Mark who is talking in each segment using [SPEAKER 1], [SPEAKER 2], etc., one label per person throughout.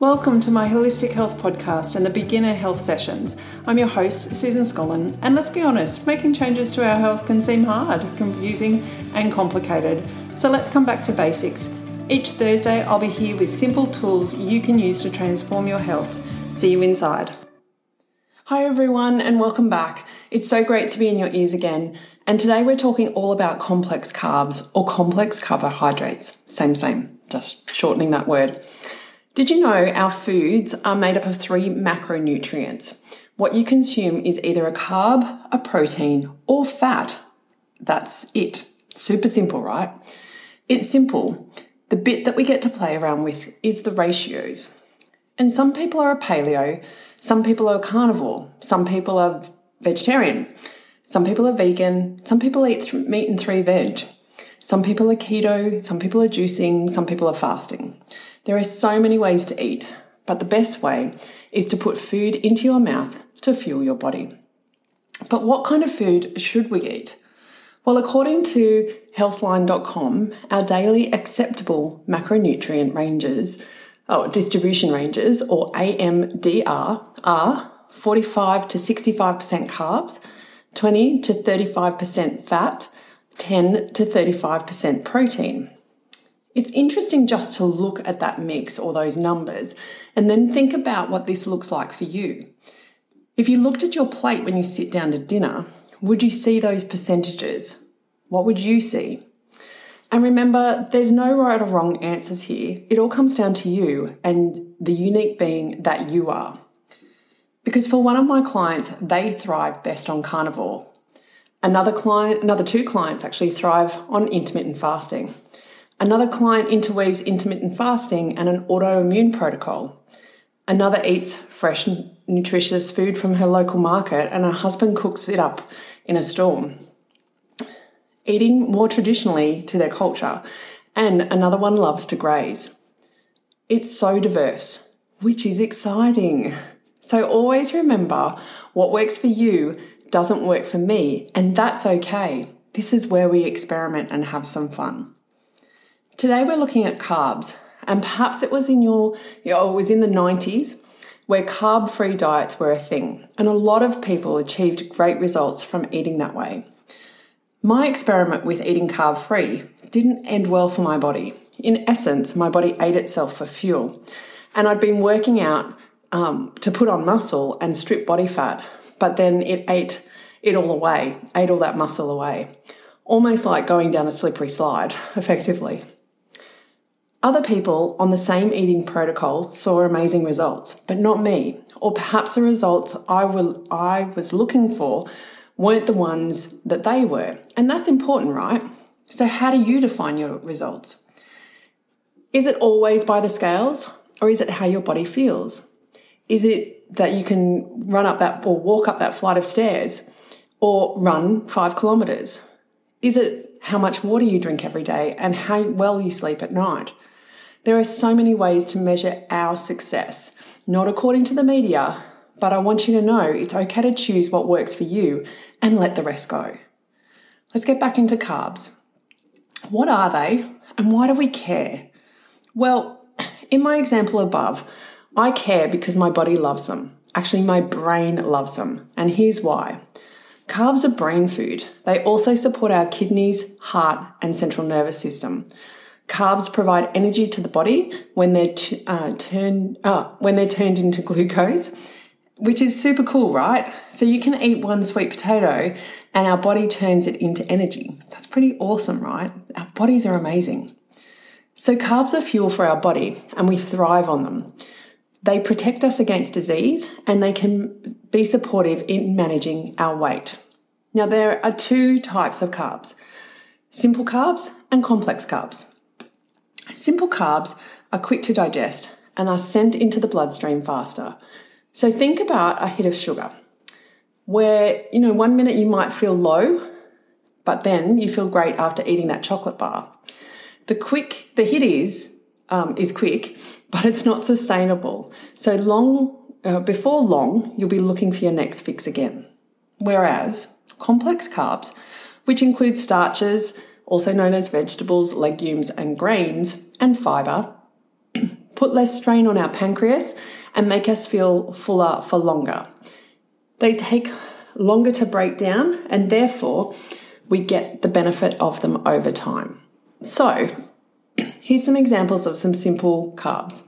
[SPEAKER 1] Welcome to my Holistic Health Podcast and the Beginner Health Sessions. I'm your host, Susan Scollin, and let's be honest, making changes to our health can seem hard, confusing, and complicated. So let's come back to basics. Each Thursday, I'll be here with simple tools you can use to transform your health. See you inside. Hi, everyone, and welcome back. It's so great to be in your ears again. And today we're talking all about complex carbs or complex carbohydrates. Same, same, just shortening that word. Did you know our foods are made up of three macronutrients? What you consume is either a carb, a protein, or fat. That's it. Super simple, right? It's simple. The bit that we get to play around with is the ratios. And some people are a paleo, some people are carnivore, some people are vegetarian, some people are vegan, some people eat th- meat and three veg, some people are keto, some people are juicing, some people are fasting. There are so many ways to eat, but the best way is to put food into your mouth to fuel your body. But what kind of food should we eat? Well, according to healthline.com, our daily acceptable macronutrient ranges, oh, distribution ranges, or AMDR, are 45 to 65% carbs, 20 to 35% fat, 10 to 35% protein. It's interesting just to look at that mix or those numbers and then think about what this looks like for you. If you looked at your plate when you sit down to dinner, would you see those percentages? What would you see? And remember, there's no right or wrong answers here. It all comes down to you and the unique being that you are. Because for one of my clients, they thrive best on carnivore. Another client, another two clients actually thrive on intermittent fasting. Another client interweaves intermittent fasting and an autoimmune protocol. Another eats fresh, nutritious food from her local market, and her husband cooks it up in a storm. Eating more traditionally to their culture, and another one loves to graze. It's so diverse, which is exciting. So always remember what works for you doesn't work for me, and that's okay. This is where we experiment and have some fun. Today we're looking at carbs, and perhaps it was in your, you know, it was in the 90s where carb free diets were a thing, and a lot of people achieved great results from eating that way. My experiment with eating carb free didn't end well for my body. In essence, my body ate itself for fuel, and I'd been working out um, to put on muscle and strip body fat, but then it ate it all away, ate all that muscle away, almost like going down a slippery slide, effectively. Other people on the same eating protocol saw amazing results, but not me. Or perhaps the results I, will, I was looking for weren't the ones that they were. And that's important, right? So, how do you define your results? Is it always by the scales, or is it how your body feels? Is it that you can run up that or walk up that flight of stairs or run five kilometers? Is it how much water you drink every day and how well you sleep at night? There are so many ways to measure our success, not according to the media, but I want you to know it's okay to choose what works for you and let the rest go. Let's get back into carbs. What are they and why do we care? Well, in my example above, I care because my body loves them. Actually, my brain loves them. And here's why. Carbs are brain food. They also support our kidneys, heart, and central nervous system. Carbs provide energy to the body when they're t- uh, turned uh, when they're turned into glucose, which is super cool, right? So you can eat one sweet potato and our body turns it into energy. That's pretty awesome, right? Our bodies are amazing. So carbs are fuel for our body and we thrive on them. They protect us against disease and they can be supportive in managing our weight. Now there are two types of carbs. Simple carbs and complex carbs. Simple carbs are quick to digest and are sent into the bloodstream faster. So think about a hit of sugar where, you know, one minute you might feel low, but then you feel great after eating that chocolate bar. The quick, the hit is, um, is quick, but it's not sustainable. So long, uh, before long, you'll be looking for your next fix again. Whereas complex carbs, which include starches, also known as vegetables, legumes, and grains, and fibre, put less strain on our pancreas, and make us feel fuller for longer. They take longer to break down, and therefore, we get the benefit of them over time. So, here's some examples of some simple carbs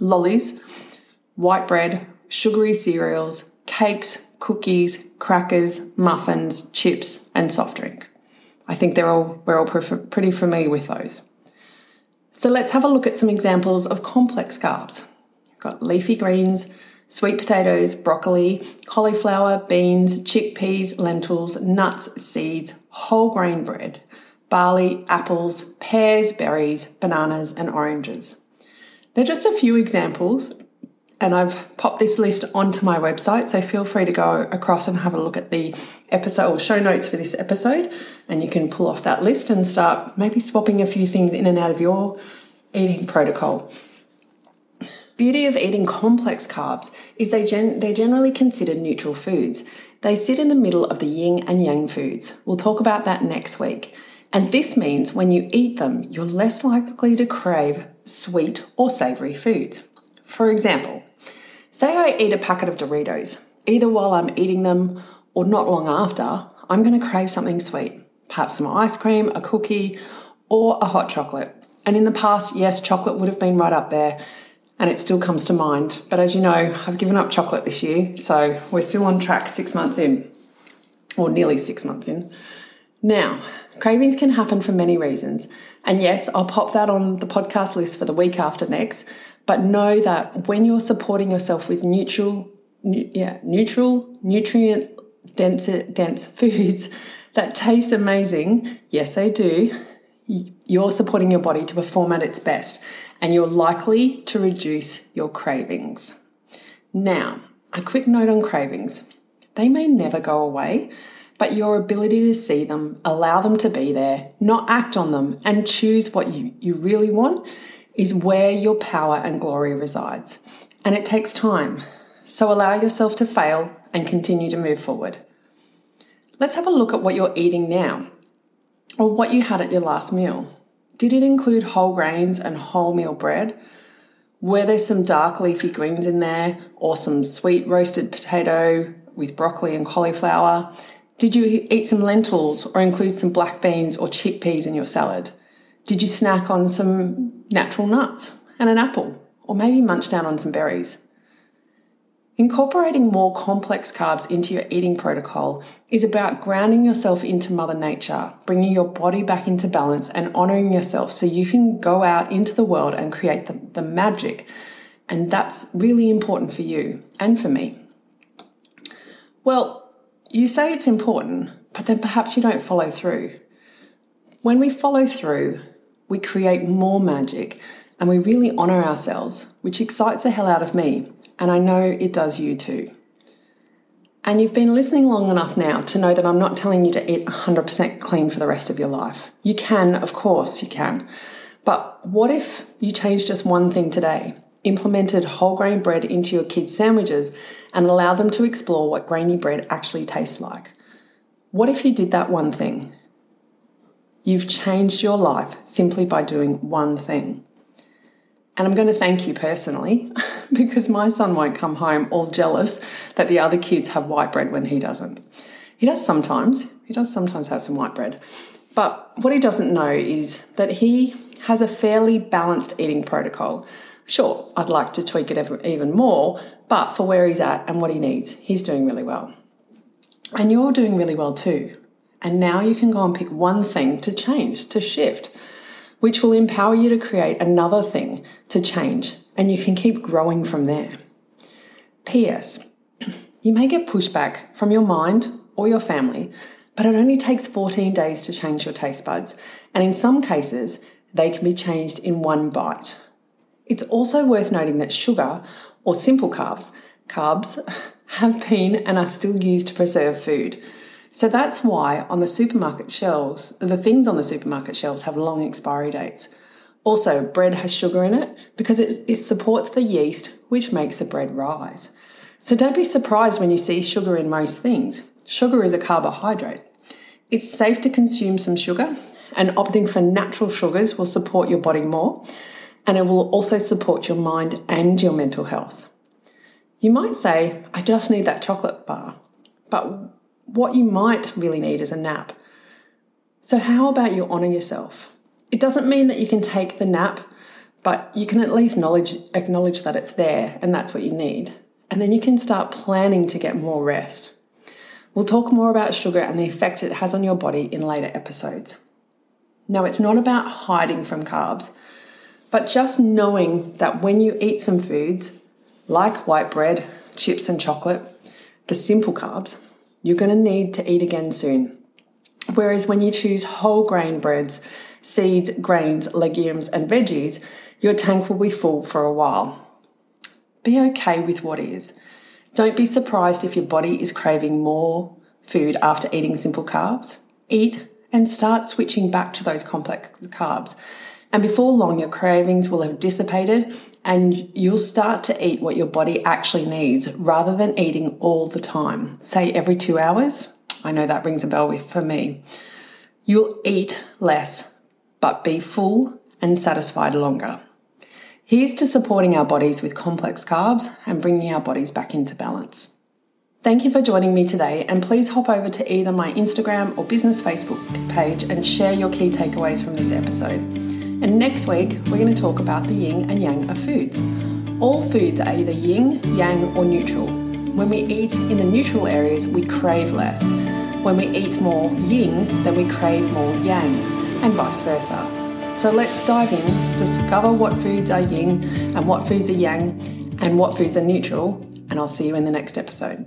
[SPEAKER 1] lollies, white bread, sugary cereals, cakes, cookies, crackers, muffins, chips, and soft drink. I think they're all, we're all pretty familiar with those. So let's have a look at some examples of complex carbs. We've got leafy greens, sweet potatoes, broccoli, cauliflower, beans, chickpeas, lentils, nuts, seeds, whole grain bread, barley, apples, pears, berries, bananas, and oranges. They're just a few examples, and I've popped this list onto my website, so feel free to go across and have a look at the episode or show notes for this episode, and you can pull off that list and start maybe swapping a few things in and out of your eating protocol. Beauty of eating complex carbs is they gen- they're generally considered neutral foods. They sit in the middle of the yin and yang foods. We'll talk about that next week. And this means when you eat them, you're less likely to crave sweet or savoury foods. For example, say I eat a packet of Doritos. Either while I'm eating them or not long after, I'm going to crave something sweet, perhaps some ice cream, a cookie, or a hot chocolate. And in the past, yes, chocolate would have been right up there and it still comes to mind. But as you know, I've given up chocolate this year, so we're still on track six months in, or nearly six months in. Now, cravings can happen for many reasons. And yes, I'll pop that on the podcast list for the week after next. But know that when you're supporting yourself with neutral, nu- yeah, neutral, nutrient dense, dense foods that taste amazing, yes, they do, you're supporting your body to perform at its best and you're likely to reduce your cravings. Now, a quick note on cravings. They may never go away, but your ability to see them, allow them to be there, not act on them, and choose what you, you really want is where your power and glory resides. And it takes time. So allow yourself to fail and continue to move forward. Let's have a look at what you're eating now or what you had at your last meal. Did it include whole grains and wholemeal bread? Were there some dark leafy greens in there or some sweet roasted potato with broccoli and cauliflower? Did you eat some lentils or include some black beans or chickpeas in your salad? Did you snack on some natural nuts and an apple or maybe munch down on some berries? Incorporating more complex carbs into your eating protocol is about grounding yourself into Mother Nature, bringing your body back into balance, and honoring yourself so you can go out into the world and create the, the magic. And that's really important for you and for me. Well, you say it's important, but then perhaps you don't follow through. When we follow through, we create more magic and we really honour ourselves, which excites the hell out of me and I know it does you too. And you've been listening long enough now to know that I'm not telling you to eat 100% clean for the rest of your life. You can, of course, you can. But what if you changed just one thing today? Implemented whole grain bread into your kids' sandwiches and allow them to explore what grainy bread actually tastes like? What if you did that one thing? You've changed your life simply by doing one thing. And I'm going to thank you personally because my son won't come home all jealous that the other kids have white bread when he doesn't. He does sometimes. He does sometimes have some white bread. But what he doesn't know is that he has a fairly balanced eating protocol. Sure, I'd like to tweak it even more, but for where he's at and what he needs, he's doing really well. And you're doing really well too. And now you can go and pick one thing to change, to shift which will empower you to create another thing to change, and you can keep growing from there. P.S. You may get pushback from your mind or your family, but it only takes 14 days to change your taste buds, and in some cases, they can be changed in one bite. It's also worth noting that sugar, or simple carbs, carbs, have been and are still used to preserve food. So that's why on the supermarket shelves, the things on the supermarket shelves have long expiry dates. Also, bread has sugar in it because it, it supports the yeast, which makes the bread rise. So don't be surprised when you see sugar in most things. Sugar is a carbohydrate. It's safe to consume some sugar, and opting for natural sugars will support your body more. And it will also support your mind and your mental health. You might say, I just need that chocolate bar, but what you might really need is a nap. So, how about you honour yourself? It doesn't mean that you can take the nap, but you can at least knowledge, acknowledge that it's there and that's what you need. And then you can start planning to get more rest. We'll talk more about sugar and the effect it has on your body in later episodes. Now, it's not about hiding from carbs, but just knowing that when you eat some foods like white bread, chips, and chocolate, the simple carbs, you're going to need to eat again soon. Whereas when you choose whole grain breads, seeds, grains, legumes, and veggies, your tank will be full for a while. Be okay with what is. Don't be surprised if your body is craving more food after eating simple carbs. Eat and start switching back to those complex carbs. And before long, your cravings will have dissipated and you'll start to eat what your body actually needs rather than eating all the time. Say every two hours. I know that rings a bell for me. You'll eat less, but be full and satisfied longer. Here's to supporting our bodies with complex carbs and bringing our bodies back into balance. Thank you for joining me today, and please hop over to either my Instagram or business Facebook page and share your key takeaways from this episode. And next week, we're going to talk about the yin and yang of foods. All foods are either yin, yang, or neutral. When we eat in the neutral areas, we crave less. When we eat more yin, then we crave more yang, and vice versa. So let's dive in, discover what foods are yin and what foods are yang, and what foods are neutral, and I'll see you in the next episode.